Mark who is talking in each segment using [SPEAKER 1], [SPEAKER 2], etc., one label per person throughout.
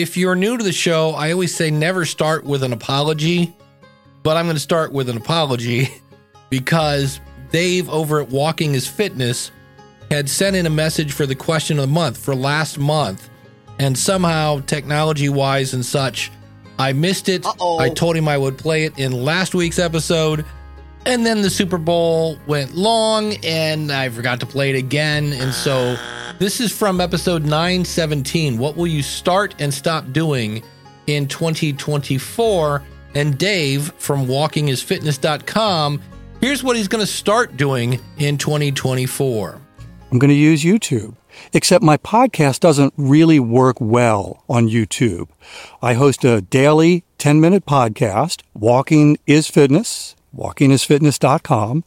[SPEAKER 1] If you're new to the show, I always say never start with an apology, but I'm going to start with an apology because Dave over at Walking is Fitness had sent in a message for the question of the month for last month. And somehow, technology wise and such, I missed it.
[SPEAKER 2] Uh-oh.
[SPEAKER 1] I told him I would play it in last week's episode. And then the Super Bowl went long and I forgot to play it again. And so this is from episode 917. What will you start and stop doing in 2024? And Dave from walkingisfitness.com, here's what he's going to start doing in 2024.
[SPEAKER 3] I'm going to use YouTube. Except my podcast doesn't really work well on YouTube. I host a daily 10 minute podcast, Walking is Fitness, walkingisfitness.com.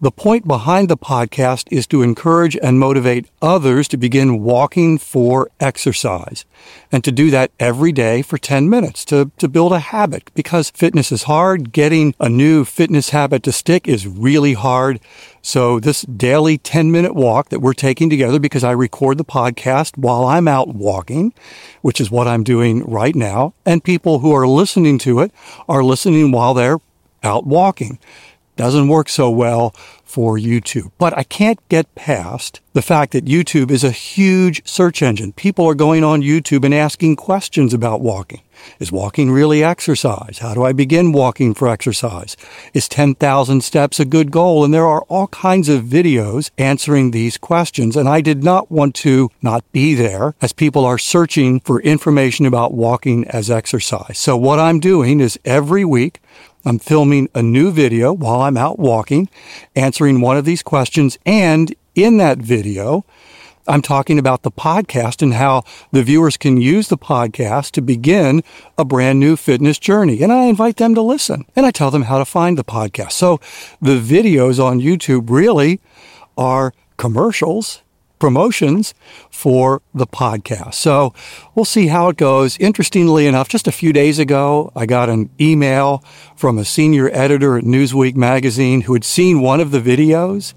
[SPEAKER 3] The point behind the podcast is to encourage and motivate others to begin walking for exercise and to do that every day for 10 minutes to, to build a habit because fitness is hard. Getting a new fitness habit to stick is really hard. So this daily 10 minute walk that we're taking together because I record the podcast while I'm out walking, which is what I'm doing right now. And people who are listening to it are listening while they're out walking doesn't work so well for YouTube. But I can't get past the fact that YouTube is a huge search engine. People are going on YouTube and asking questions about walking. Is walking really exercise? How do I begin walking for exercise? Is 10,000 steps a good goal? And there are all kinds of videos answering these questions. And I did not want to not be there as people are searching for information about walking as exercise. So what I'm doing is every week I'm filming a new video while I'm out walking, answering one of these questions. And in that video, I'm talking about the podcast and how the viewers can use the podcast to begin a brand new fitness journey. And I invite them to listen and I tell them how to find the podcast. So the videos on YouTube really are commercials promotions for the podcast. So we'll see how it goes. Interestingly enough, just a few days ago, I got an email from a senior editor at Newsweek magazine who had seen one of the videos.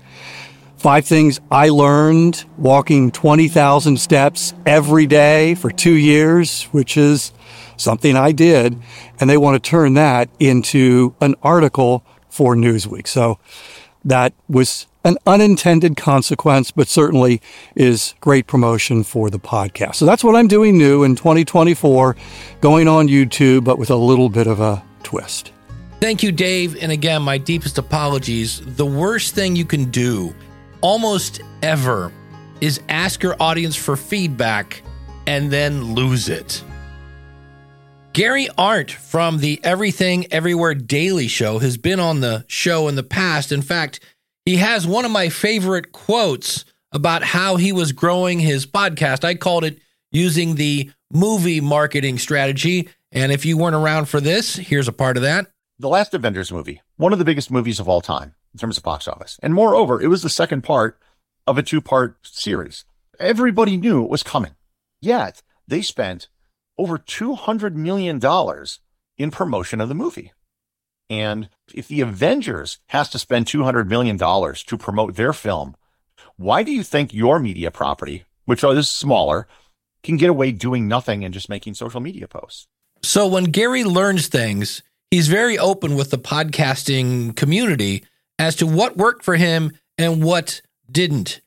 [SPEAKER 3] Five things I learned walking 20,000 steps every day for two years, which is something I did. And they want to turn that into an article for Newsweek. So that was an unintended consequence, but certainly is great promotion for the podcast. So that's what I'm doing new in 2024, going on YouTube, but with a little bit of a twist.
[SPEAKER 1] Thank you, Dave. And again, my deepest apologies. The worst thing you can do almost ever is ask your audience for feedback and then lose it. Gary Arndt from the Everything Everywhere Daily Show has been on the show in the past. In fact, he has one of my favorite quotes about how he was growing his podcast. I called it using the movie marketing strategy. And if you weren't around for this, here's a part of that.
[SPEAKER 2] The last Avengers movie, one of the biggest movies of all time in terms of box office. And moreover, it was the second part of a two part series. Everybody knew it was coming. Yet they spent over $200 million in promotion of the movie. And if the Avengers has to spend $200 million to promote their film, why do you think your media property, which is smaller, can get away doing nothing and just making social media posts?
[SPEAKER 1] So when Gary learns things, he's very open with the podcasting community as to what worked for him and what didn't.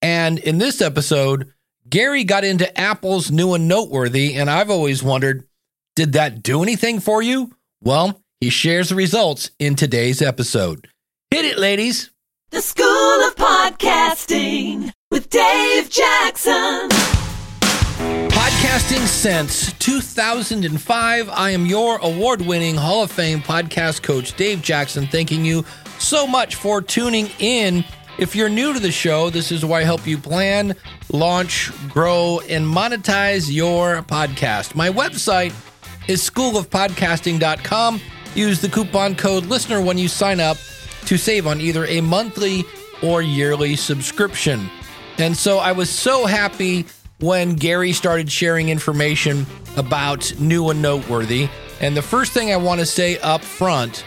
[SPEAKER 1] And in this episode, Gary got into Apple's new and noteworthy, and I've always wondered, did that do anything for you? Well, he shares the results in today's episode. Hit it, ladies.
[SPEAKER 4] The School of Podcasting with Dave Jackson.
[SPEAKER 1] Podcasting since 2005. I am your award winning Hall of Fame podcast coach, Dave Jackson, thanking you so much for tuning in. If you're new to the show, this is where I help you plan, launch, grow, and monetize your podcast. My website is schoolofpodcasting.com. Use the coupon code LISTENER when you sign up to save on either a monthly or yearly subscription. And so I was so happy when Gary started sharing information about new and noteworthy. And the first thing I want to say up front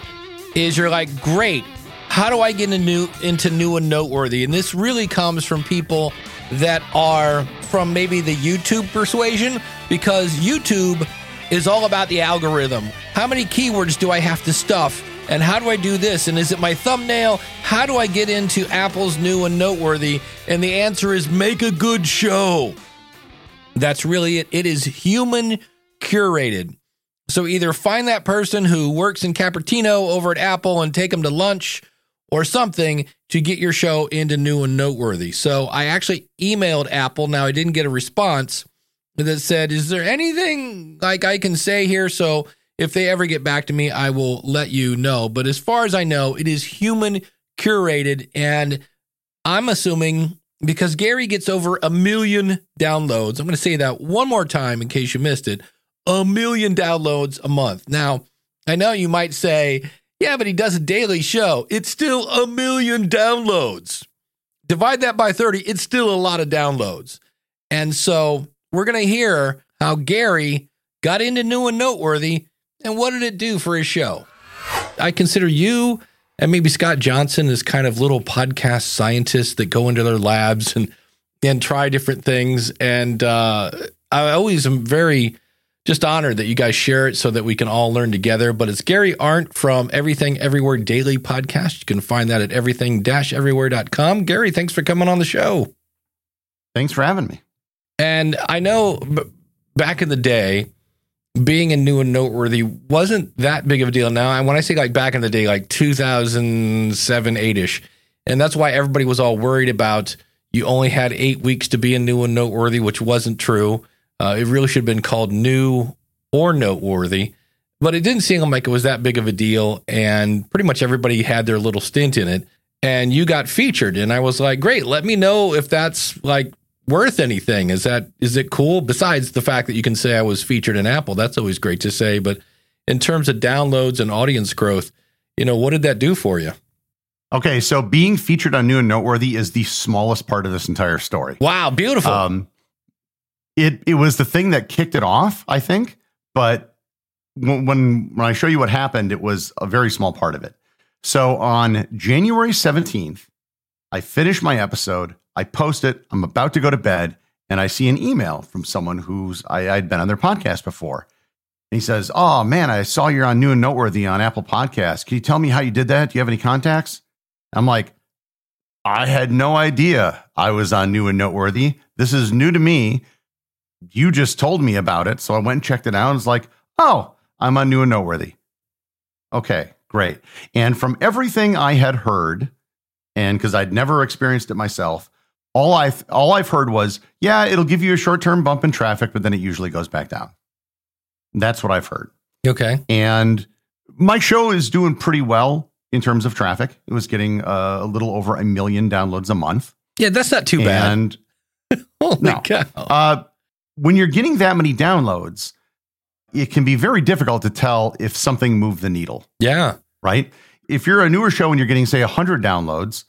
[SPEAKER 1] is you're like, great. How do I get into new, into new and noteworthy? And this really comes from people that are from maybe the YouTube persuasion because YouTube is all about the algorithm. How many keywords do I have to stuff? And how do I do this? And is it my thumbnail? How do I get into Apple's new and noteworthy? And the answer is make a good show. That's really it. It is human curated. So either find that person who works in Cupertino over at Apple and take them to lunch or something to get your show into new and noteworthy. So I actually emailed Apple. Now I didn't get a response that said, "Is there anything like I can say here?" So if they ever get back to me, I will let you know. But as far as I know, it is human curated, and I'm assuming because Gary gets over a million downloads. I'm going to say that one more time in case you missed it. A million downloads a month. Now, I know you might say, yeah, but he does a daily show. It's still a million downloads. Divide that by 30, it's still a lot of downloads. And so we're going to hear how Gary got into new and noteworthy and what did it do for his show. I consider you and maybe Scott Johnson as kind of little podcast scientists that go into their labs and and try different things. And uh, I always am very just honored that you guys share it so that we can all learn together. But it's Gary Arndt from Everything Everywhere Daily Podcast. You can find that at everything everywhere.com. Gary, thanks for coming on the show.
[SPEAKER 2] Thanks for having me.
[SPEAKER 1] And I know back in the day, being a new and noteworthy wasn't that big of a deal. Now, and when I say like back in the day, like 2007, 8 ish, and that's why everybody was all worried about you only had eight weeks to be a new and noteworthy, which wasn't true. Uh, it really should have been called new or noteworthy, but it didn't seem like it was that big of a deal. And pretty much everybody had their little stint in it. And you got featured, and I was like, great. Let me know if that's like worth anything. Is that is it cool? Besides the fact that you can say I was featured in Apple, that's always great to say. But in terms of downloads and audience growth, you know, what did that do for you?
[SPEAKER 2] Okay, so being featured on New and Noteworthy is the smallest part of this entire story.
[SPEAKER 1] Wow, beautiful. Um,
[SPEAKER 2] it it was the thing that kicked it off, I think. But when when I show you what happened, it was a very small part of it. So on January seventeenth, I finished my episode. I post it. I'm about to go to bed, and I see an email from someone who's I, I'd been on their podcast before. And he says, "Oh man, I saw you're on New and Noteworthy on Apple Podcasts. Can you tell me how you did that? Do you have any contacts?" I'm like, "I had no idea I was on New and Noteworthy. This is new to me. You just told me about it, so I went and checked it out. And was like, oh, I'm on New and Noteworthy. Okay, great. And from everything I had heard, and because I'd never experienced it myself, all I all I've heard was, yeah, it'll give you a short term bump in traffic, but then it usually goes back down. That's what I've heard.
[SPEAKER 1] Okay.
[SPEAKER 2] And my show is doing pretty well in terms of traffic. It was getting uh, a little over a million downloads a month.
[SPEAKER 1] Yeah, that's not too bad.
[SPEAKER 2] And
[SPEAKER 1] holy no. cow.
[SPEAKER 2] Uh, when you're getting that many downloads, it can be very difficult to tell if something moved the needle.
[SPEAKER 1] Yeah.
[SPEAKER 2] Right. If you're a newer show and you're getting, say, 100 downloads,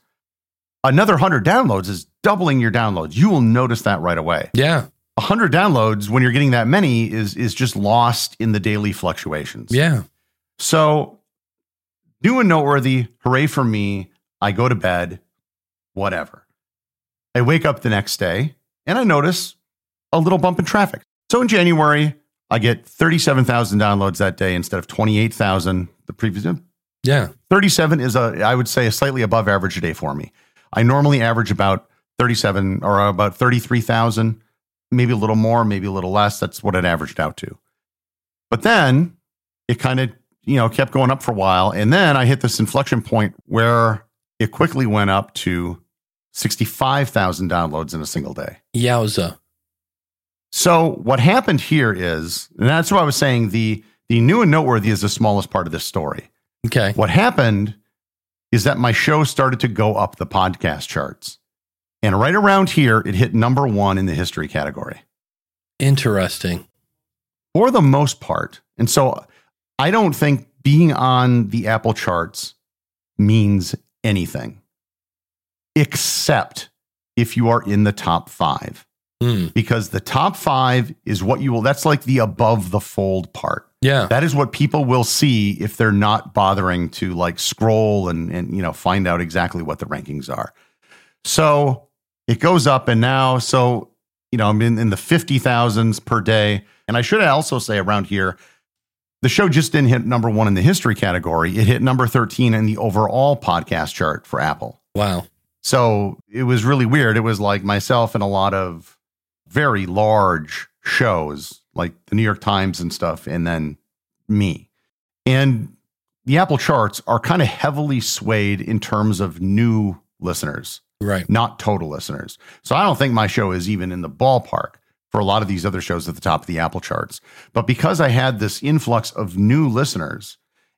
[SPEAKER 2] another 100 downloads is doubling your downloads. You will notice that right away.
[SPEAKER 1] Yeah.
[SPEAKER 2] 100 downloads when you're getting that many is is just lost in the daily fluctuations.
[SPEAKER 1] Yeah.
[SPEAKER 2] So, new and noteworthy, hooray for me. I go to bed, whatever. I wake up the next day and I notice a little bump in traffic. So in January, I get 37,000 downloads that day instead of 28,000 the previous.
[SPEAKER 1] Yeah.
[SPEAKER 2] 37 is a, I would say, a slightly above average day for me. I normally average about 37 or about 33,000, maybe a little more, maybe a little less. That's what it averaged out to. But then it kind of, you know, kept going up for a while. And then I hit this inflection point where it quickly went up to 65,000 downloads in a single day.
[SPEAKER 1] Yowza.
[SPEAKER 2] So what happened here is, and that's why I was saying the the new and noteworthy is the smallest part of this story.
[SPEAKER 1] Okay.
[SPEAKER 2] What happened is that my show started to go up the podcast charts. And right around here, it hit number one in the history category.
[SPEAKER 1] Interesting.
[SPEAKER 2] For the most part. And so I don't think being on the Apple charts means anything, except if you are in the top five. Mm. Because the top five is what you will, that's like the above the fold part.
[SPEAKER 1] Yeah.
[SPEAKER 2] That is what people will see if they're not bothering to like scroll and, and, you know, find out exactly what the rankings are. So it goes up and now, so you know, I'm in, in the 50,000s per day. And I should also say around here, the show just didn't hit number one in the history category. It hit number 13 in the overall podcast chart for Apple.
[SPEAKER 1] Wow.
[SPEAKER 2] So it was really weird. It was like myself and a lot of very large shows like the New York Times and stuff, and then me. And the Apple charts are kind of heavily swayed in terms of new listeners,
[SPEAKER 1] Right.
[SPEAKER 2] not total listeners. So I don't think my show is even in the ballpark for a lot of these other shows at the top of the Apple charts. But because I had this influx of new listeners,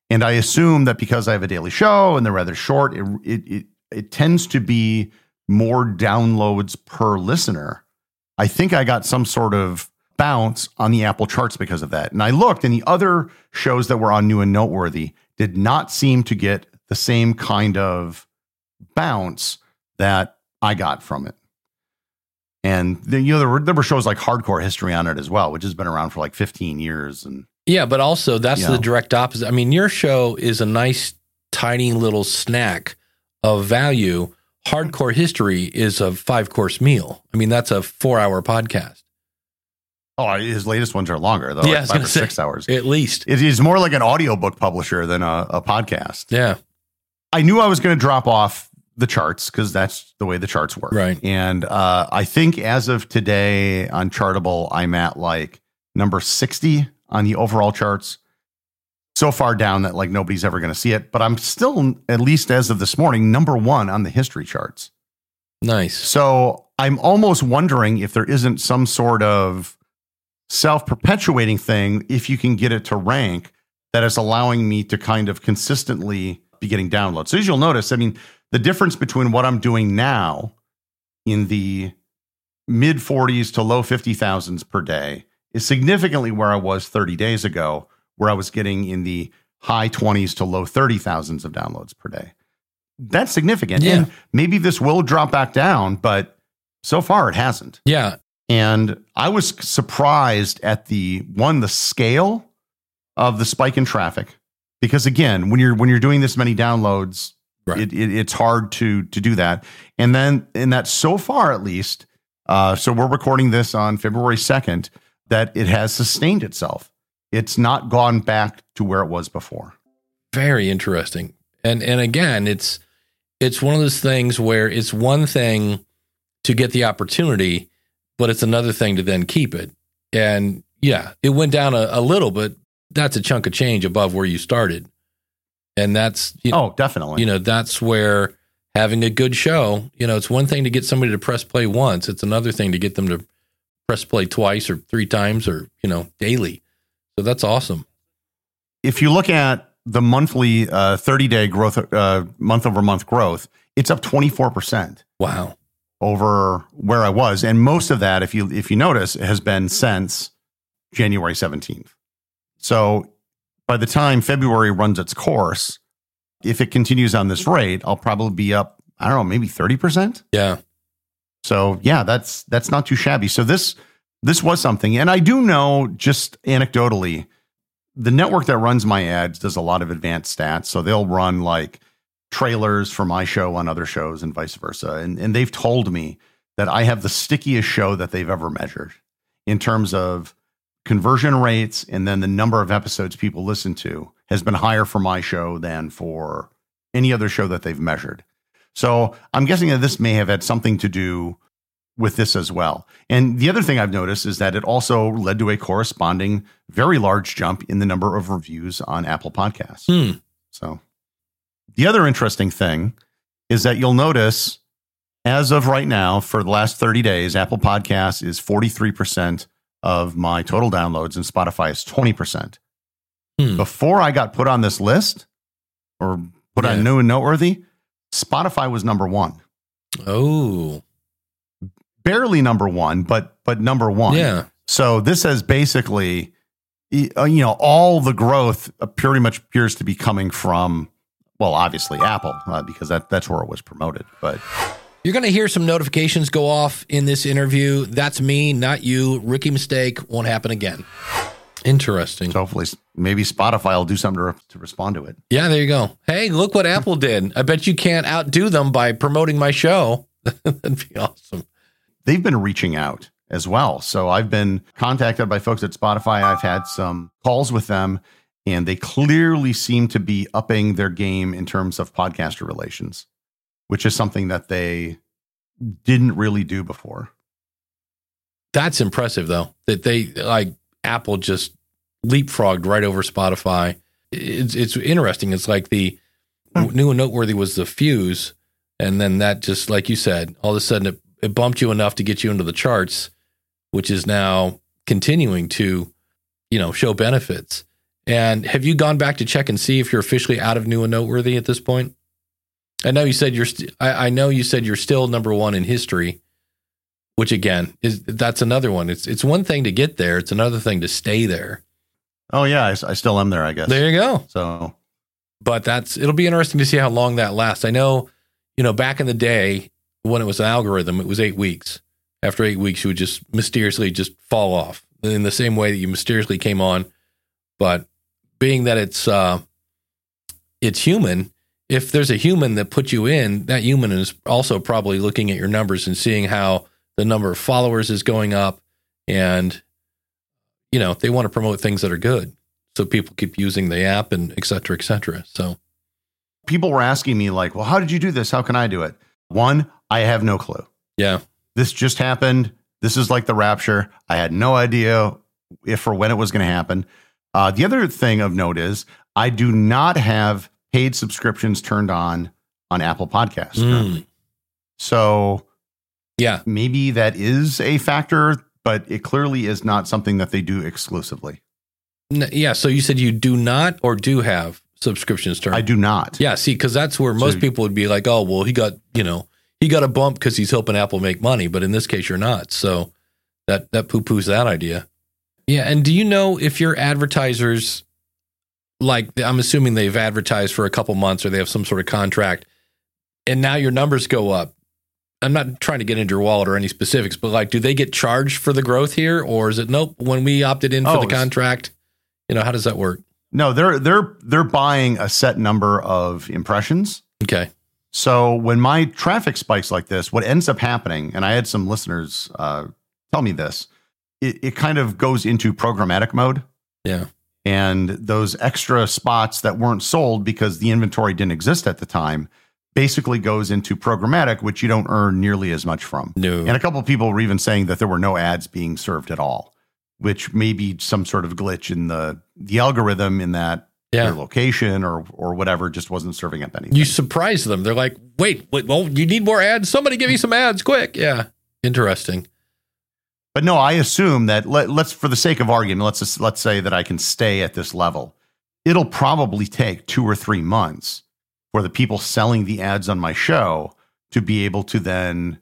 [SPEAKER 2] and I assume that because I have a daily show and they're rather short, it it it, it tends to be more downloads per listener. I think I got some sort of bounce on the Apple charts because of that. And I looked, and the other shows that were on New and Noteworthy did not seem to get the same kind of bounce that I got from it. And then, you know, there were, there were shows like Hardcore History on it as well, which has been around for like 15 years. And
[SPEAKER 1] Yeah, but also that's the direct opposite. I mean, your show is a nice, tiny little snack of value. Hardcore history is a five course meal. I mean, that's a four hour podcast,
[SPEAKER 2] oh, his latest ones are longer, though,
[SPEAKER 1] Yeah,
[SPEAKER 2] like five or
[SPEAKER 1] say.
[SPEAKER 2] six hours.
[SPEAKER 1] at least.
[SPEAKER 2] It is more like an audiobook publisher than a, a podcast.
[SPEAKER 1] Yeah.
[SPEAKER 2] I knew I was going to drop off the charts because that's the way the charts work.
[SPEAKER 1] Right.
[SPEAKER 2] And uh, I think as of today on Chartable, I'm at like number 60 on the overall charts. So far down that like nobody's ever going to see it, but I'm still, at least as of this morning, number one on the history charts.
[SPEAKER 1] Nice.
[SPEAKER 2] So I'm almost wondering if there isn't some sort of self perpetuating thing, if you can get it to rank, that is allowing me to kind of consistently be getting downloads. So as you'll notice, I mean, the difference between what I'm doing now in the mid 40s to low 50,000s per day is significantly where I was 30 days ago, where I was getting in the high 20s to low 30,000s of downloads per day. That's significant.
[SPEAKER 1] Yeah.
[SPEAKER 2] And maybe this will drop back down, but so far it hasn't.
[SPEAKER 1] Yeah.
[SPEAKER 2] And I was surprised at the one, the scale of the spike in traffic. Because again, when you're when you're doing this many downloads,
[SPEAKER 1] Right.
[SPEAKER 2] it, it, it's hard to to do that. And then in that so far at least, uh, so we're recording this on February 2nd, that it has sustained itself. It's not gone back to where it was before.
[SPEAKER 1] Very interesting. And and again, it's it's one of those things where it's one thing to get the opportunity, but it's another thing to then keep it. And yeah, it went down a, a little, but that's a chunk of change above where you started. And that's you know,
[SPEAKER 2] Oh, definitely.
[SPEAKER 1] you know, that's where having a good show, you know, it's one thing to get somebody to press play once, it's another thing to get them to press play twice or three times or, you know, daily. So that's awesome.
[SPEAKER 2] if you look at the monthly uh, 30 day growth, uh, month over month growth, it's up 24%
[SPEAKER 1] Wow.
[SPEAKER 2] over where I was. And most of that, if you, if you notice, has been since January 17th. So by the time February runs its course, if it continues on this rate, I'll probably be up, I don't know, maybe 30%.
[SPEAKER 1] Yeah.
[SPEAKER 2] So yeah, that's that's not too shabby. So this this was something, and I do know just anecdotally, the network that runs my ads does a lot of advanced stats. So they'll run like trailers for my show on other shows and vice versa, and and they've told me that I have the stickiest show that they've ever measured in terms of conversion rates, and then the number of episodes people listen to has been higher for my show than for any other show that they've measured. So I'm guessing that this may have had something to do with this as well. And the other thing I've noticed is that it also led to a corresponding very large jump in the number of reviews on Apple Podcasts.
[SPEAKER 1] Hmm.
[SPEAKER 2] So the other interesting thing is that you'll notice as of right now, for the last 30 days, Apple Podcasts is 43% of my total downloads and Spotify is 20%.
[SPEAKER 1] Hmm.
[SPEAKER 2] Before I got put on this list or put
[SPEAKER 1] Yeah.
[SPEAKER 2] on new and noteworthy, Spotify was number one.
[SPEAKER 1] Oh.
[SPEAKER 2] Barely number one, but but number one.
[SPEAKER 1] Yeah.
[SPEAKER 2] So this has basically, uh, you know, all the growth uh, pretty much appears to be coming from, well, obviously Apple, uh, because that that's where it was promoted. But
[SPEAKER 1] You're going to hear some notifications go off in this interview. That's me, not you. Rookie mistake won't happen again. Interesting.
[SPEAKER 2] so hopefully, maybe Spotify will do something to, re- to respond to it.
[SPEAKER 1] Yeah, there you go. Hey, look what Apple did. I bet you can't outdo them by promoting my show. That'd be awesome.
[SPEAKER 2] They've been reaching out as well. So I've been contacted by folks at Spotify. I've had some calls with them, and they clearly seem to be upping their game in terms of podcaster relations, which is something that they didn't really do before.
[SPEAKER 1] That's impressive, though, that they like Apple just leapfrogged right over Spotify. It's it's interesting. It's like the hmm. new and noteworthy was the fuse, and then that just like you said, all of a sudden it, it bumped you enough to get you into the charts, which is now continuing to, you know, show benefits. And have you gone back to check and see if you're officially out of new and noteworthy at this point? I know you said you're. St- I, I know you said you're still number one in history, which again is that's another one. It's it's one thing to get there. It's another thing to stay there.
[SPEAKER 2] Oh yeah, I, I still am there, I guess.
[SPEAKER 1] There you go.
[SPEAKER 2] So,
[SPEAKER 1] But that's it'll be interesting to see how long that lasts. I know, you know, back in the day when it was an algorithm, it was eight weeks. After eight weeks, you would just mysteriously just fall off in the same way that you mysteriously came on. But being that it's uh, it's human, if there's a human that put you in, that human is also probably looking at your numbers and seeing how the number of followers is going up, and you know they want to promote things that are good, so people keep using the app and et cetera, et cetera. So
[SPEAKER 2] people were asking me like, "Well, how did you do this? How can I do it?" One, I have no clue.
[SPEAKER 1] yeah,
[SPEAKER 2] This just happened. This is like the rapture. I had no idea if or when it was going to happen. Uh, the other thing of note is I do not have paid subscriptions turned on on Apple Podcasts. currently.
[SPEAKER 1] Mm.
[SPEAKER 2] So
[SPEAKER 1] yeah,
[SPEAKER 2] maybe that is a factor, but it clearly is not something that they do exclusively.
[SPEAKER 1] Yeah. So you said you do not or do have subscriptions turned.
[SPEAKER 2] I do not.
[SPEAKER 1] Yeah, see, because that's where most
[SPEAKER 2] So-
[SPEAKER 1] people would be like, "Oh, well, he got you know he got a bump because he's helping Apple make money," but in this case, you're not. So that that poo poos that idea. Yeah, and do you know if your advertisers, like I'm assuming they've advertised for a couple months or they have some sort of contract, and now your numbers go up? I'm not trying to get into your wallet or any specifics, but like, do they get charged for the growth here, or is it nope? When we opted in for
[SPEAKER 2] Oh,
[SPEAKER 1] the contract, you know, how does that work?
[SPEAKER 2] No, they're they're they're buying a set number of impressions.
[SPEAKER 1] Okay,
[SPEAKER 2] So when my traffic spikes like this, what ends up happening, and I had some listeners uh, tell me this, it, it kind of goes into programmatic mode.
[SPEAKER 1] yeah,
[SPEAKER 2] And those extra spots that weren't sold because the inventory didn't exist at the time basically goes into programmatic, which you don't earn nearly as much from.
[SPEAKER 1] no,
[SPEAKER 2] And a couple of people were even saying that there were no ads being served at all, which may be some sort of glitch in the the algorithm in that
[SPEAKER 1] yeah.
[SPEAKER 2] their location or or whatever just wasn't serving up anything.
[SPEAKER 1] you surprise them. They're like, wait, wait, well, you need more ads? Somebody give me some ads quick. Yeah. Interesting.
[SPEAKER 2] But no, I assume that let, let's, for the sake of argument, let's just, let's say that I can stay at this level. It'll probably take two or three months for the people selling the ads on my show to be able to then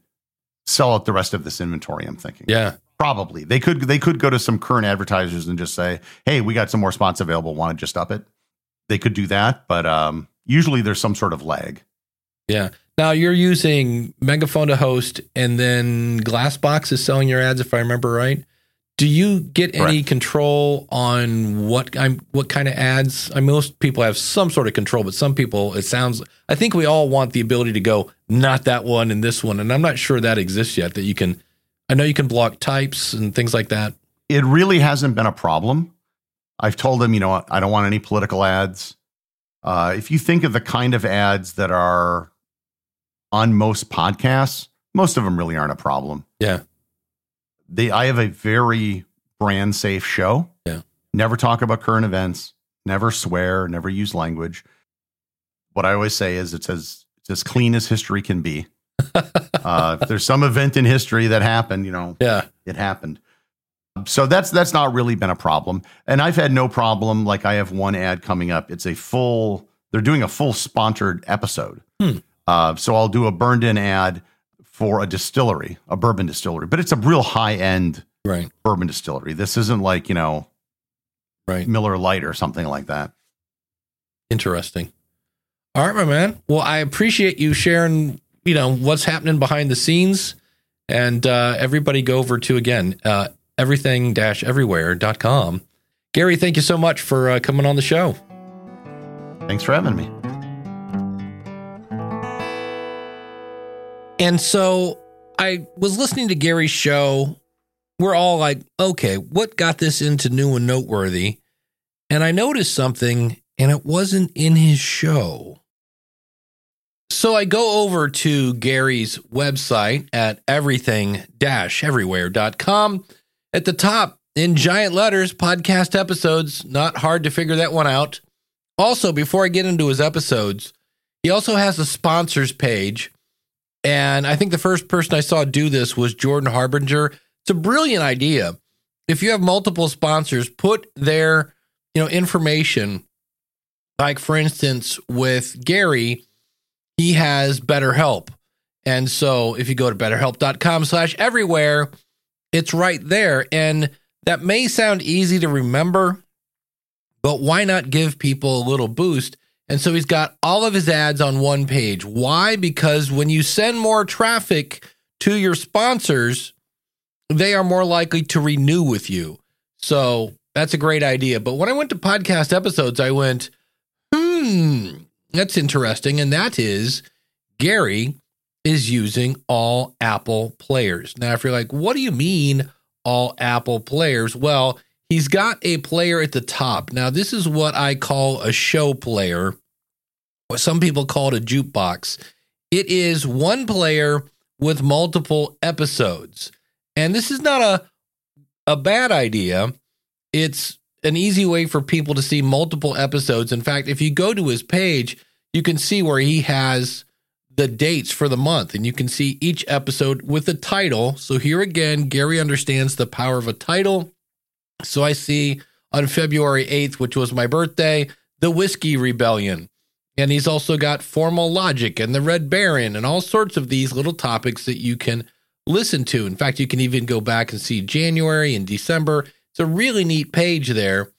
[SPEAKER 2] sell out the rest of this inventory. I'm thinking,
[SPEAKER 1] Yeah.
[SPEAKER 2] probably they could they could go to some current advertisers and just say, "Hey, we got some more spots available. Want to just up it?" They could do that, but um, usually there's some sort of lag.
[SPEAKER 1] Yeah. Now you're using Megaphone to host and then Glassbox is selling your ads, if I remember right. Do you get any
[SPEAKER 2] Correct.
[SPEAKER 1] control on what I'm what kind of ads? I mean, most people have some sort of control, but some people it sounds I think we all want the ability to go, not that one and this one. And I'm not sure that exists yet, that you can I know you can block types and things like that.
[SPEAKER 2] it really hasn't been a problem. I've told them, you know, I don't want any political ads. Uh, if you think of the kind of ads that are on most podcasts, most of them really aren't a problem.
[SPEAKER 1] Yeah.
[SPEAKER 2] They, I have a very brand safe show.
[SPEAKER 1] Yeah.
[SPEAKER 2] Never talk about current events. Never swear. Never use language. What I always say is it's as it's as clean as history can be. uh, if there's some event in history that happened, you know,
[SPEAKER 1] Yeah.
[SPEAKER 2] it happened. So that's that's not really been a problem. And I've had no problem. Like I have one ad coming up. It's a full. They're doing a full sponsored episode.
[SPEAKER 1] Hmm.
[SPEAKER 2] Uh, so I'll do a burned in ad for a distillery, a bourbon distillery, but it's a real high end
[SPEAKER 1] Right.
[SPEAKER 2] bourbon distillery. This isn't like you know
[SPEAKER 1] Right.
[SPEAKER 2] Miller Lite or something like that.
[SPEAKER 1] Interesting. All right, my man. Well, I appreciate you sharing, you know, what's happening behind the scenes. And uh, everybody go over to, again, uh, everything everywhere.com. Gary, thank you so much for uh, coming on the show.
[SPEAKER 2] Thanks for having me.
[SPEAKER 1] And so I was listening to Gary's show we're all like, okay, what got this into new and noteworthy? And I noticed something, and it wasn't in his show. So I go over to Gary's website at everything everywhere.com. At the top, in giant letters, podcast episodes. Not hard to figure that one out. Also, before I get into his episodes, he also has a sponsors page. And I think the first person I saw do this was Jordan Harbinger. It's a brilliant idea. If you have multiple sponsors, put their you know information. Like for instance, with Gary, he has BetterHelp. And so if you go to betterhelp.com slash everywhere, it's right there. And that may sound easy to remember, but why not give people a little boost? And so he's got all of his ads on one page. Why? Because when you send more traffic to your sponsors, they are more likely to renew with you. So that's a great idea. But when I went to podcast episodes, I went, hmm, that's interesting. And that is Gary is using all Apple players. Now, if you're like, what do you mean all Apple players? Well, he's got a player at the top. Now, this is what I call a show player, or some people call it a jukebox. It is one player with multiple episodes. And this is not a a bad idea. It's an easy way for people to see multiple episodes. In fact, if you go to his page, you can see where he has the dates for the month and you can see each episode with a title. So here again, Gary understands the power of a title. So I see on February 8th, which was my birthday, the Whiskey Rebellion. And he's also got Formal Logic and the Red Baron and all sorts of these little topics that you can listen to. In fact, you can even go back and see January and December. It's a really neat page there.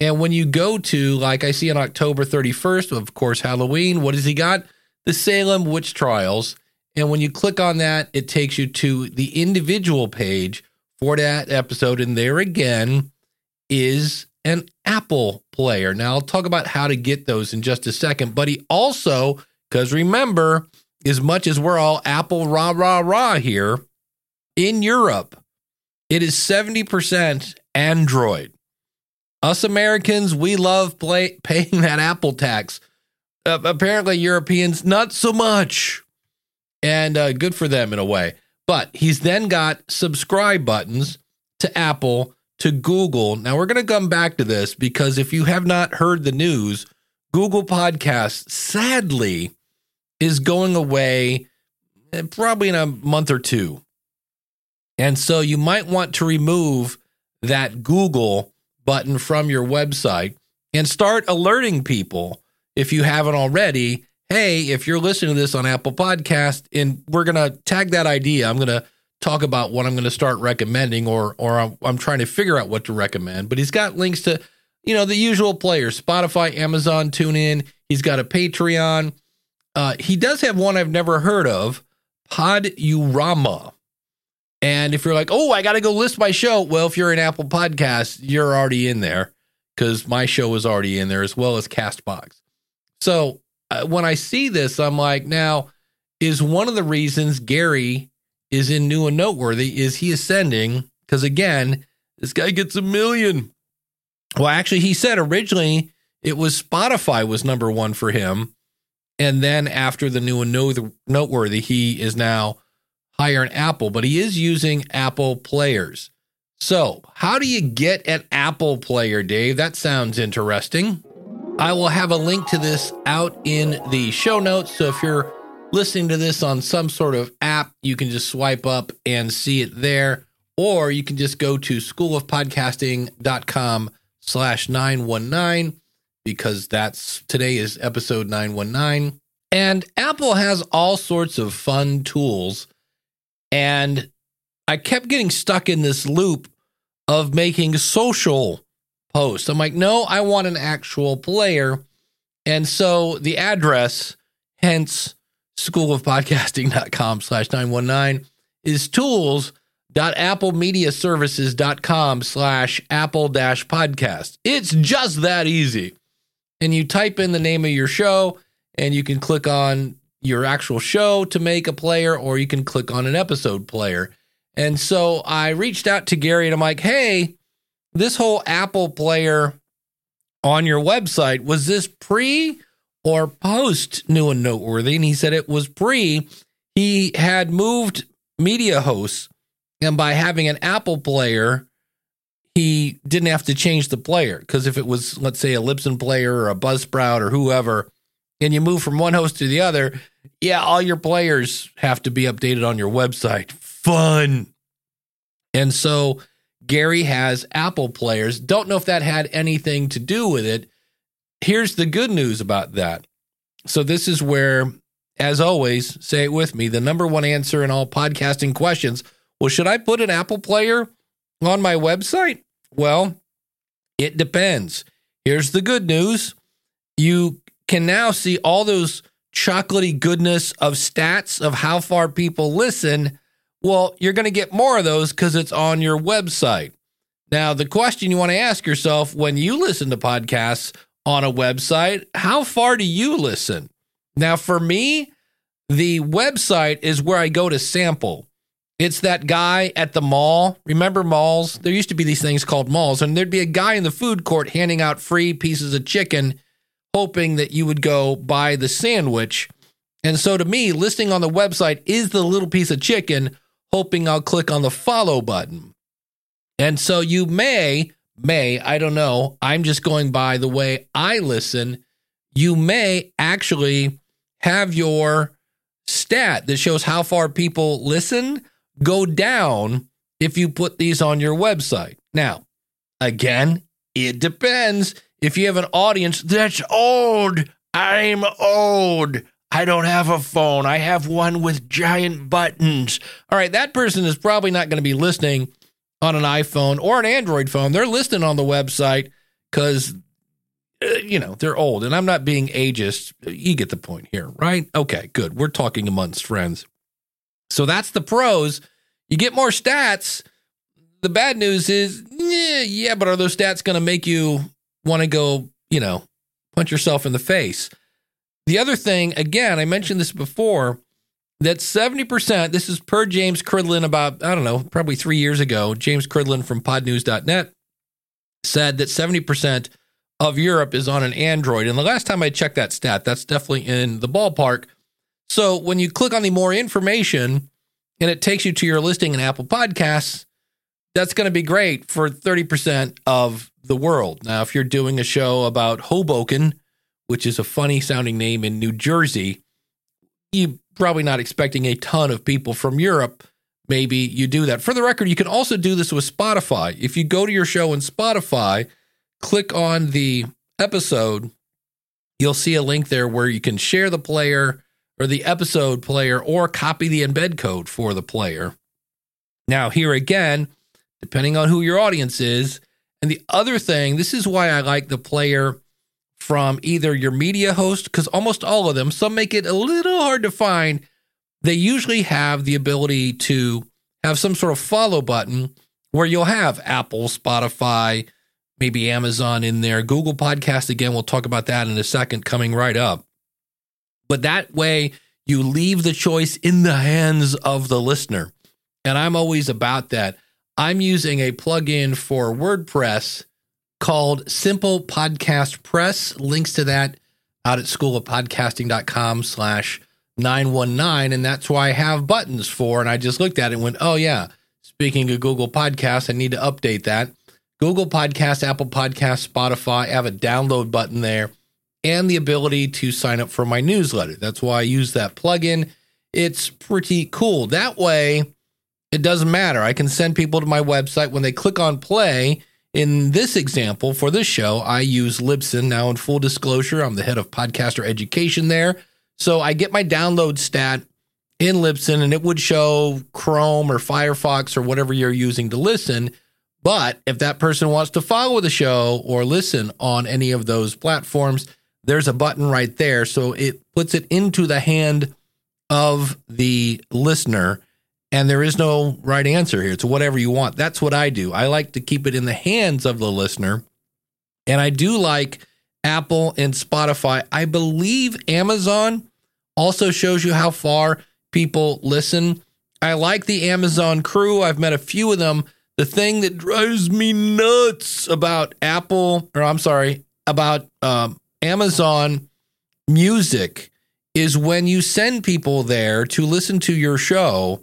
[SPEAKER 1] And when you go to, like I see on October 31st, of course, Halloween, what has he got? The Salem Witch Trials. And when you click on that, it takes you to the individual page for that episode. And there again is an Apple player. Now, I'll talk about how to get those in just a second. But he also, because remember, as much as we're all Apple rah, rah, rah here, in Europe, it is 70% Android. Us Americans, we love play, paying that Apple tax. Uh, apparently, Europeans, not so much. And uh, good for them in a way. But he's then got subscribe buttons to Apple, to Google. Now, we're going to come back to this because if you have not heard the news, Google Podcasts sadly is going away eh, probably in a month or two. And so you might want to remove that Google button from your website and start alerting people if you haven't already. Hey, if you're listening to this on Apple Podcast, and we're gonna tag that idea, I'm gonna talk about what I'm gonna start recommending, or or I'm, I'm trying to figure out what to recommend. But he's got links to, you know, the usual players: Spotify, Amazon, TuneIn. He's got a Patreon. Uh, he does have one I've never heard of, Podurama. And if you're like, oh, I got to go list my show, well, if you're an Apple Podcast, you're already in there because my show is already in there as well as Castbox. So uh, when I see this, I'm like, now is one of the reasons Gary is in new and noteworthy is he ascending because again, this guy gets a million. Well, actually, he said originally it was Spotify was number one for him, and then after the new and noteworthy, he is now higher an Apple, but he is using Apple players. So, how do you get an Apple player, Dave? That sounds interesting. I will have a link to this out in the show notes. So, if you're listening to this on some sort of app, you can just swipe up and see it there. Or you can just go to schoolofpodcasting.com slash 919 because that's today is episode 919. And Apple has all sorts of fun tools and I kept getting stuck in this loop of making social posts. I'm like, no, I want an actual player. And so the address, hence schoolofpodcasting.com slash 919, is tools.applemediaservices.com slash apple dash podcast. It's just that easy. And you type in the name of your show and you can click on your actual show to make a player, or you can click on an episode player. And so I reached out to Gary and I'm like, hey, this whole Apple player on your website, was this pre or post new and noteworthy? And he said it was pre. He had moved media hosts, and by having an Apple player, he didn't have to change the player. Because if it was, let's say, a Libsyn player or a Buzzsprout or whoever, and you move from one host to the other, yeah, all your players have to be updated on your website. Fun. And so Gary has Apple players. Don't know if that had anything to do with it. Here's the good news about that. So, this is where, as always, say it with me the number one answer in all podcasting questions. Well, should I put an Apple player on my website? Well, it depends. Here's the good news you can now see all those chocolatey goodness of stats of how far people listen well, you're going to get more of those because it's on your website. Now, the question you want to ask yourself when you listen to podcasts on a website, how far do you listen? Now, for me, the website is where I go to sample. It's that guy at the mall. Remember malls? There used to be these things called malls, and there'd be a guy in the food court handing out free pieces of chicken, hoping that you would go buy the sandwich. And so to me, listing on the website is the little piece of chicken hoping I'll click on the follow button. And so you may, may, I don't know, I'm just going by the way I listen. You may actually have your stat that shows how far people listen go down if you put these on your website. Now, again, it depends. If you have an audience that's old, I'm old. I don't have a phone. I have one with giant buttons. All right, that person is probably not going to be listening on an iPhone or an Android phone. They're listening on the website because, uh, you know, they're old. And I'm not being ageist. You get the point here, right? Okay, good. We're talking amongst friends. So that's the pros. You get more stats. The bad news is, yeah, yeah, but are those stats going to make you want to go, you know, punch yourself in the face? The other thing, again, I mentioned this before, that 70%, this is per James Cridland about, I don't know, probably three years ago. James Cridland from podnews.net said that 70% of Europe is on an Android. And the last time I checked that stat, that's definitely in the ballpark. So when you click on the more information and it takes you to your listing in Apple Podcasts, that's going to be great for 30% of the world. Now, if you're doing a show about Hoboken, which is a funny sounding name in New Jersey, you probably not expecting a ton of people from Europe. Maybe you do that. For the record, you can also do this with Spotify. If you go to your show in Spotify, click on the episode, you'll see a link there where you can share the player or the episode player or copy the embed code for the player. Now, here again, depending on who your audience is, and the other thing, this is why I like the player from either your media host, because almost all of them, some make it a little hard to find. They usually have the ability to have some sort of follow button where you'll have Apple, Spotify, maybe Amazon in there, Google Podcast. Again, we'll talk about that in a second, coming right up. But that way, you leave the choice in the hands of the listener. And I'm always about that. I'm using a plugin for WordPress called Simple Podcast Press. Links to that out at schoolofpodcasting.com slash 919. And that's why I have buttons for. And I just looked at it and went, oh, yeah. Speaking of Google Podcasts, I need to update that. Google Podcast, Apple Podcast, Spotify, I have a download button there and the ability to sign up for my newsletter. That's why I use that plugin. It's pretty cool. That way, it doesn't matter. I can send people to my website when they click on play in this example, for this show, I use Libsyn. Now, in full disclosure, I'm the head of podcaster education there. So I get my download stat in Libsyn and it would show Chrome or Firefox or whatever you're using to listen. But if that person wants to follow the show or listen on any of those platforms, there's a button right there. So it puts it into the hand of the listener and there is no right answer here. It's whatever you want. That's what I do. I like to keep it in the hands of the listener. And I do like Apple and Spotify. I believe Amazon also shows you how far people listen. I like the Amazon crew. I've met a few of them. The thing that drives me nuts about Apple, or I'm sorry, about um, Amazon Music is when you send people there to listen to your show.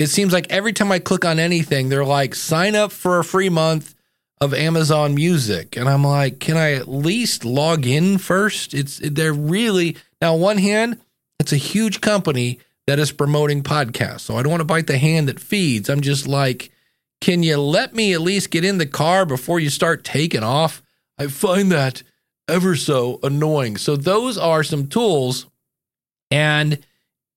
[SPEAKER 1] It seems like every time I click on anything, they're like, sign up for a free month of Amazon Music. And I'm like, can I at least log in first? It's they're really now on one hand, it's a huge company that is promoting podcasts. So I don't want to bite the hand that feeds. I'm just like, can you let me at least get in the car before you start taking off? I find that ever so annoying. So those are some tools and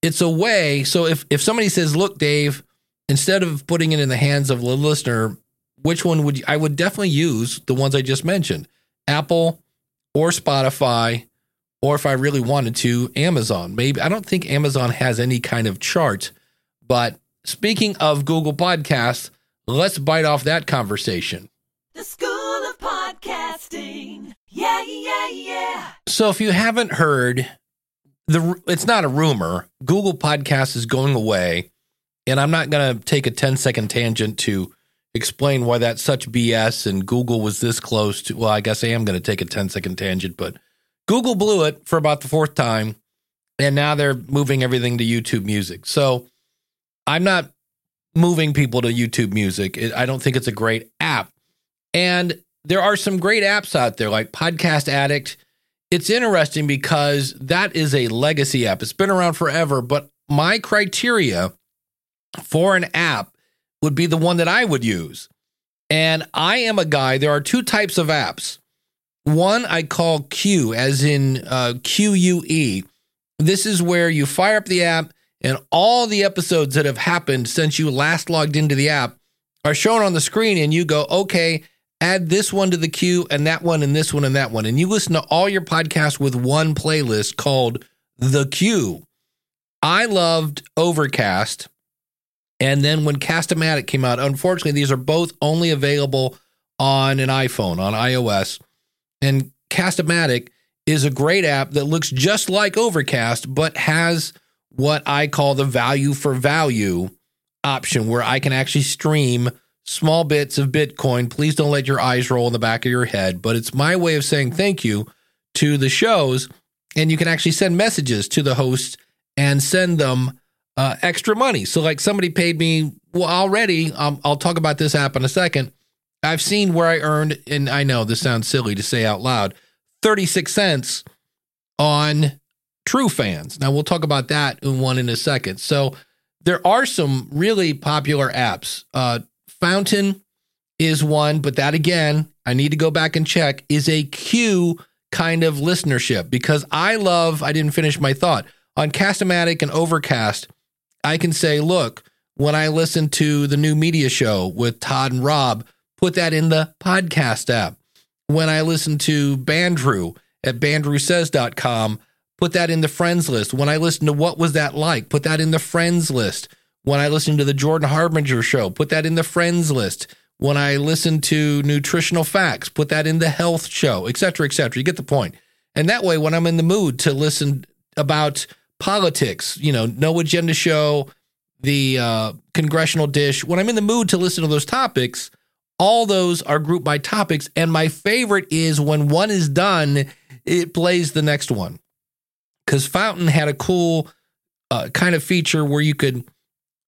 [SPEAKER 1] it's a way. So if, if somebody says, look, Dave, instead of putting it in the hands of the listener, which one would you, I would definitely use the ones I just mentioned, Apple or Spotify, or if I really wanted to, Amazon. Maybe I don't think Amazon has any kind of chart, but speaking of Google Podcasts, let's bite off that conversation.
[SPEAKER 4] The School of Podcasting. Yeah, yeah, yeah.
[SPEAKER 1] So if you haven't heard, the it's not a rumor. Google Podcast is going away, and I'm not going to take a 10 second tangent to explain why that's such BS and Google was this close to. Well, I guess I am going to take a 10 second tangent, but Google blew it for about the fourth time, and now they're moving everything to YouTube Music. So I'm not moving people to YouTube Music. I don't think it's a great app. And there are some great apps out there like Podcast Addict. It's interesting because that is a legacy app. It's been around forever, but my criteria for an app would be the one that I would use. And I am a guy, there are two types of apps. One I call Q, as in uh, Q U E. This is where you fire up the app and all the episodes that have happened since you last logged into the app are shown on the screen, and you go, okay, add this one to the queue and that one and this one and that one. And you listen to all your podcasts with one playlist called The Queue. I loved Overcast. And then when Castamatic came out, unfortunately, these are both only available on an iPhone, on iOS. And Castamatic is a great app that looks just like Overcast, but has what I call the value for value option, where I can actually stream small bits of Bitcoin. Please don't let your eyes roll in the back of your head, but it's my way of saying thank you to the shows. And you can actually send messages to the host and send them uh, extra money. So, like somebody paid me well already. Um, I'll talk about this app in a second. I've seen where I earned, and I know this sounds silly to say out loud, 36 cents on True Fans. Now, we'll talk about that in one in a second. So, there are some really popular apps. Uh, Fountain is one, but that again, I need to go back and check, is a Q kind of listenership because I love, I didn't finish my thought. On Castamatic and Overcast, I can say, look, when I listen to the new media show with Todd and Rob, put that in the podcast app. When I listen to Bandrew at bandrewsays.com, put that in the friends list. When I listen to What Was That Like, put that in the friends list. When I listen to the Jordan Harbinger show, put that in the friends list. When I listen to nutritional facts, put that in the health show, et cetera, et cetera. You get the point. And that way, when I'm in the mood to listen about politics, you know, no agenda show, the uh, congressional dish, when I'm in the mood to listen to those topics, all those are grouped by topics. And my favorite is when one is done, it plays the next one. Because Fountain had a cool uh, kind of feature where you could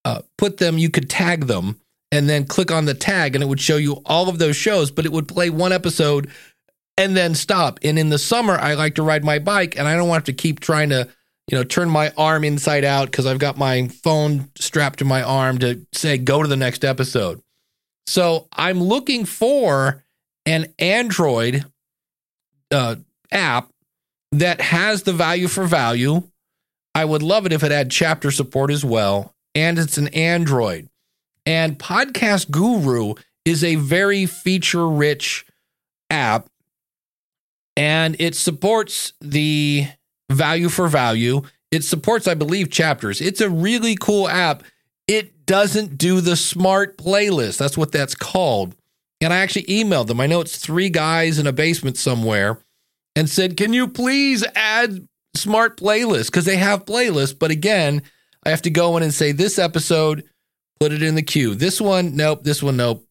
[SPEAKER 1] uh, put them, you could tag them and then click on the tag and it would show you all of those shows, but it would play one episode and then stop. And in the summer, I like to ride my bike and I don't want to keep trying to, you know, turn my arm inside out because I've got my phone strapped to my arm to say, go to the next episode. So I'm looking for an Android uh, app that has the value for value. I would love it if it had chapter support as well. And it's an Android. And Podcast Guru is a very feature rich app and it supports the value for value. It supports, I believe, chapters. It's a really cool app. It doesn't do the smart playlist. That's what that's called. And I actually emailed them. I know it's three guys in a basement somewhere and said, Can you please add smart playlists? Because they have playlists. But again, I have to go in and say, This episode put it in the queue. This one, nope. This one, nope.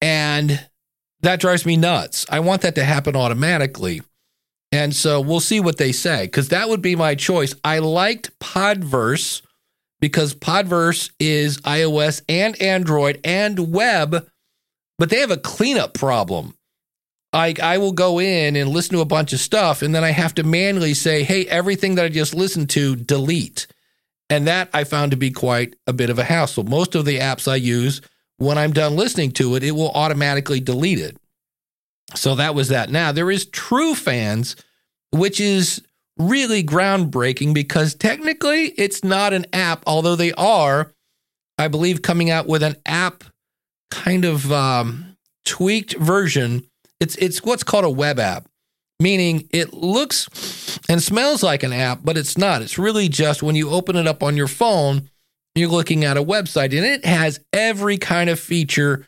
[SPEAKER 1] And that drives me nuts. I want that to happen automatically. And so we'll see what they say because that would be my choice. I liked Podverse because Podverse is iOS and Android and web, but they have a cleanup problem. I, I will go in and listen to a bunch of stuff, and then I have to manually say, hey, everything that I just listened to, delete. And that I found to be quite a bit of a hassle. Most of the apps I use, when I'm done listening to it, it will automatically delete it. So that was that. Now, there is True Fans, which is really groundbreaking because technically it's not an app, although they are, I believe, coming out with an app kind of um, tweaked version. It's it's what's called a web app, meaning it looks and smells like an app, but it's not. It's really just when you open it up on your phone, you're looking at a website, and it has every kind of feature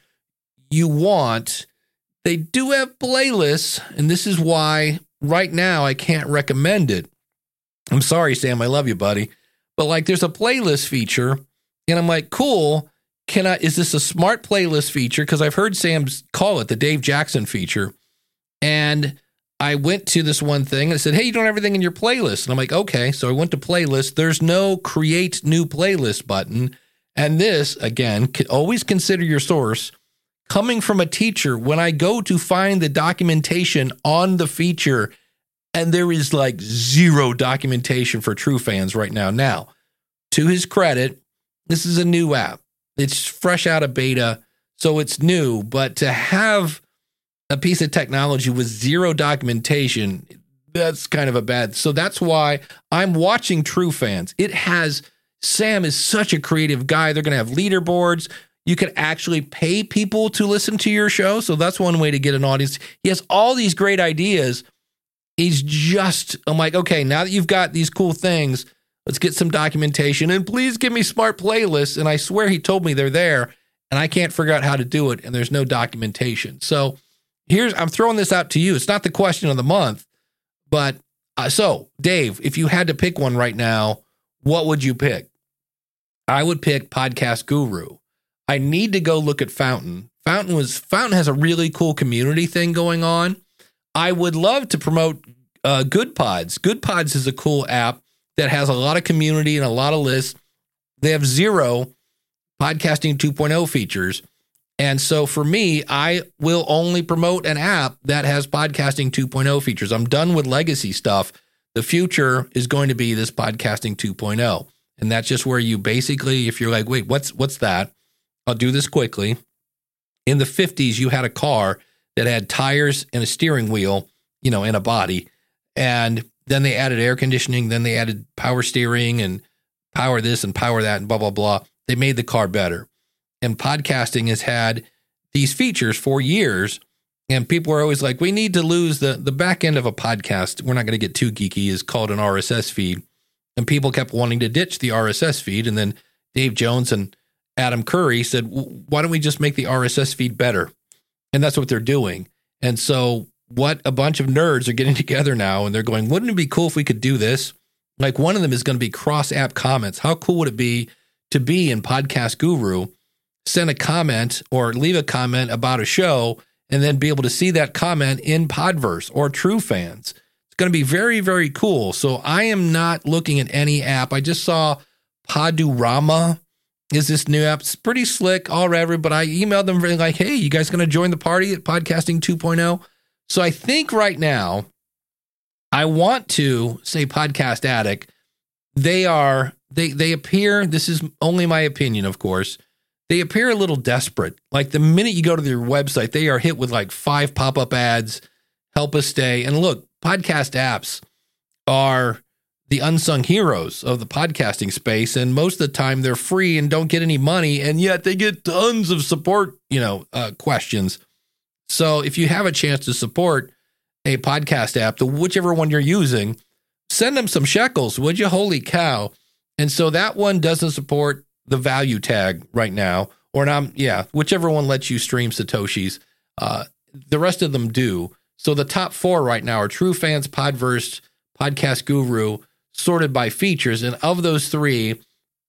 [SPEAKER 1] you want. They do have playlists, and this is why right now I can't recommend it. I'm sorry, Sam. I love you, buddy. But like there's a playlist feature, and I'm like, cool. Can I is this a smart playlist feature? Because I've heard Sam's call it the Dave Jackson feature. And I went to this one thing and it said, Hey, you don't have everything in your playlist. And I'm like, okay. So I went to playlist. There's no create new playlist button. And this, again, always consider your source. Coming from a teacher, when I go to find the documentation on the feature, and there is like zero documentation for true fans right now. Now, to his credit, this is a new app. It's fresh out of beta, so it's new, but to have a piece of technology with zero documentation, that's kind of a bad. So that's why I'm watching True Fans. It has Sam is such a creative guy. They're going to have leaderboards. You can actually pay people to listen to your show. So that's one way to get an audience. He has all these great ideas he's just I'm like, okay, now that you've got these cool things, let's get some documentation and please give me smart playlists. And I swear he told me they're there and I can't figure out how to do it and there's no documentation. So here's I'm throwing this out to you. It's not the question of the month, but uh, so Dave, if you had to pick one right now, what would you pick? I would pick Podcast Guru. I need to go look at Fountain. Fountain was Fountain has a really cool community thing going on I would love to promote uh, Good Pods. Good Pods is a cool app that has a lot of community and a lot of lists. They have zero podcasting 2.0 features. And so for me, I will only promote an app that has podcasting 2.0 features. I'm done with legacy stuff. The future is going to be this podcasting 2.0. And that's just where you basically, if you're like, wait, what's what's that? I'll do this quickly. In the 50s, you had a car that had tires and a steering wheel, you know, and a body. And then they added air conditioning, then they added power steering and power this and power that and blah, blah, blah. They made the car better. And podcasting has had these features for years. And people are always like, we need to lose the, the back end of a podcast. We're not going to get too geeky, is called an RSS feed. And people kept wanting to ditch the RSS feed. And then Dave Jones and Adam Curry said, why don't we just make the RSS feed better? And that's what they're doing. And so, what a bunch of nerds are getting together now and they're going, wouldn't it be cool if we could do this? Like, one of them is going to be cross app comments. How cool would it be to be in Podcast Guru, send a comment or leave a comment about a show, and then be able to see that comment in Podverse or True Fans? It's going to be very, very cool. So, I am not looking at any app. I just saw Podurama is this new app. It's pretty slick, all whatever. But I emailed them like, hey, you guys going to join the party at Podcasting 2.0? So I think right now, I want to say Podcast Addict. They are they they appear. This is only my opinion, of course. They appear a little desperate. Like the minute you go to their website, they are hit with like five pop up ads. Help us stay. And look, podcast apps are the unsung heroes of the podcasting space and most of the time they're free and don't get any money and yet they get tons of support you know uh, questions so if you have a chance to support a podcast app the whichever one you're using send them some shekels would you holy cow and so that one doesn't support the value tag right now or not yeah whichever one lets you stream satoshis uh, the rest of them do so the top four right now are true fans podverse podcast guru sorted by features. And of those three,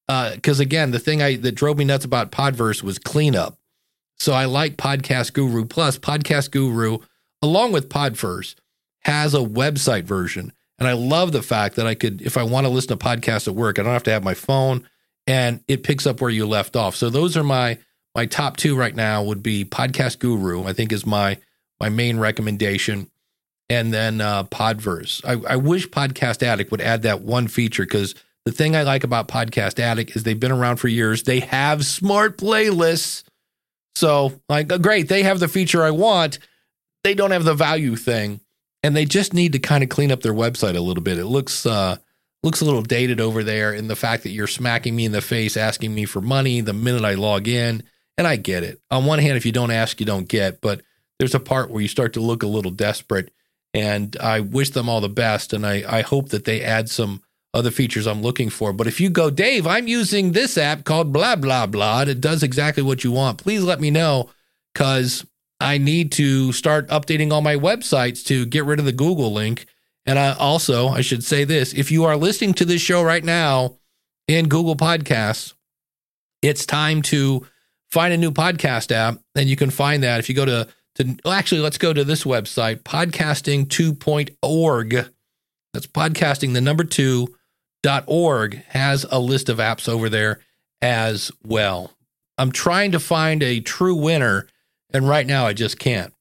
[SPEAKER 1] because again, the thing I that drove me nuts about Podverse was cleanup. So I like Podcast Guru. Plus, Podcast Guru, along with Podverse, has a website version. And I love the fact that I could, if I want to listen to podcasts at work, I don't have to have my phone and it picks up where you left off. So those are my my top two right now would be Podcast Guru, I think is my my main recommendation. And then uh, Podverse. I, I wish Podcast Addict would add that one feature because the thing I like about Podcast Addict is they've been around for years. They have smart playlists. So, like, uh, great, they have the feature I want. They don't have the value thing, and they just need to kind of clean up their website a little bit. It looks uh, looks a little dated over there in the fact that you're smacking me in the face, asking me for money the minute I log in, and I get it. On one hand, if you don't ask, you don't get, but there's a part where you start to look a little desperate, and I wish them all the best, and I I hope that they add some other features I'm looking for. But if you go, Dave, I'm using this app called blah, blah, blah, and it does exactly what you want, please let me know because I need to start updating all my websites to get rid of the Google link. And I also, I should say this if you are listening to this show right now in Google Podcasts, it's time to find a new podcast app. And you can find that if you go to, to well, actually, let's go to this website, podcasting2.org. That's podcasting, the number two dot org has a list of apps over there as well. I'm trying to find a true winner, and right now I just can't.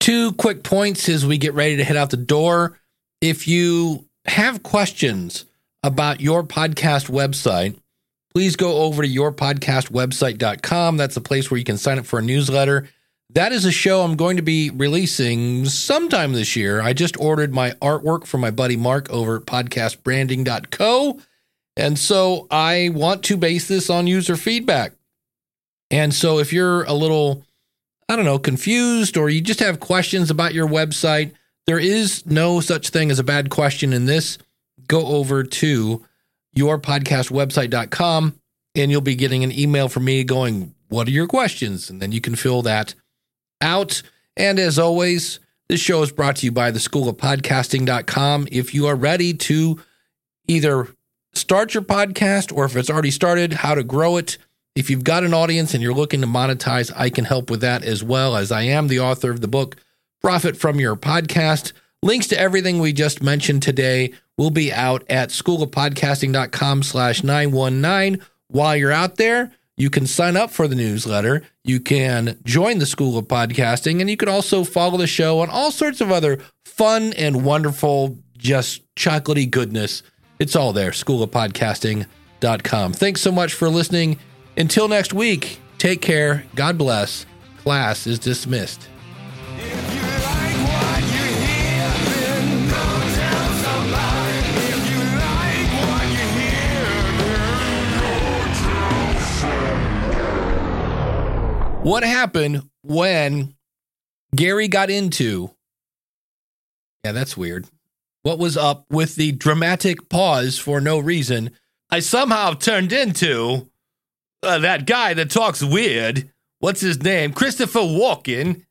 [SPEAKER 1] Two quick points as we get ready to head out the door. If you have questions about your podcast website, please go over to yourpodcastwebsite.com. That's a place where you can sign up for a newsletter. That is a show I'm going to be releasing sometime this year. I just ordered my artwork from my buddy Mark over at podcastbranding.co. And so I want to base this on user feedback. And so if you're a little, I don't know, confused or you just have questions about your website, there is no such thing as a bad question in this. Go over to yourpodcastwebsite.com and you'll be getting an email from me going, What are your questions? And then you can fill that out. And as always, this show is brought to you by the School of Podcasting.com. If you are ready to either start your podcast or if it's already started, how to grow it. If you've got an audience and you're looking to monetize, I can help with that as well, as I am the author of the book, Profit from Your Podcast. Links to everything we just mentioned today will be out at schoolofpodcasting.com slash 919. While you're out there, you can sign up for the newsletter. You can join the School of Podcasting, and you can also follow the show on all sorts of other fun and wonderful, just chocolatey goodness. It's all there, schoolofpodcasting.com. Thanks so much for listening. Until next week, take care. God bless. Class is dismissed.
[SPEAKER 5] What
[SPEAKER 1] happened when Gary got into? Yeah, that's weird. What was up with the dramatic pause for no reason? I somehow turned into uh, that guy that talks weird. What's his name? Christopher Walken.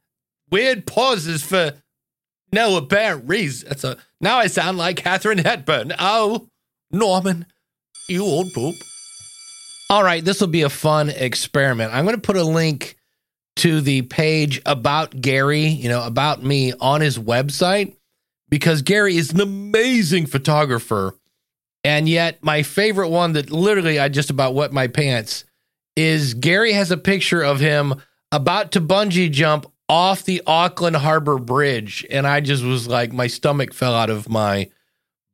[SPEAKER 1] Weird pauses for no apparent reason. That's a now I sound like Katharine Hepburn. Oh, Norman, you old poop. All right, this will be a fun experiment. I'm going to put a link to the page about Gary, you know, about me on his website because Gary is an amazing photographer. And yet, my favorite one that literally I just about wet my pants is Gary has a picture of him about to bungee jump off the Auckland Harbor Bridge. And I just was like, my stomach fell out of my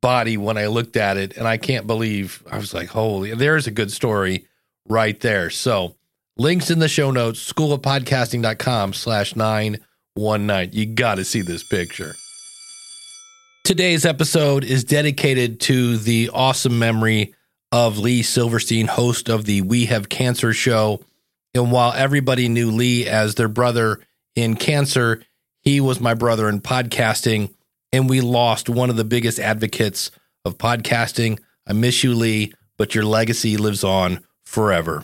[SPEAKER 1] body when I looked at it. And I can't believe I was like, holy, there's a good story right there. So, links in the show notes, schoolofpodcasting.com slash nine one 919. You got to see this picture. Today's episode is dedicated to the awesome memory of Lee Silverstein, host of the We Have Cancer show. And while everybody knew Lee as their brother in cancer, he was my brother in podcasting. And we lost one of the biggest advocates of podcasting. I miss you, Lee, but your legacy lives on forever.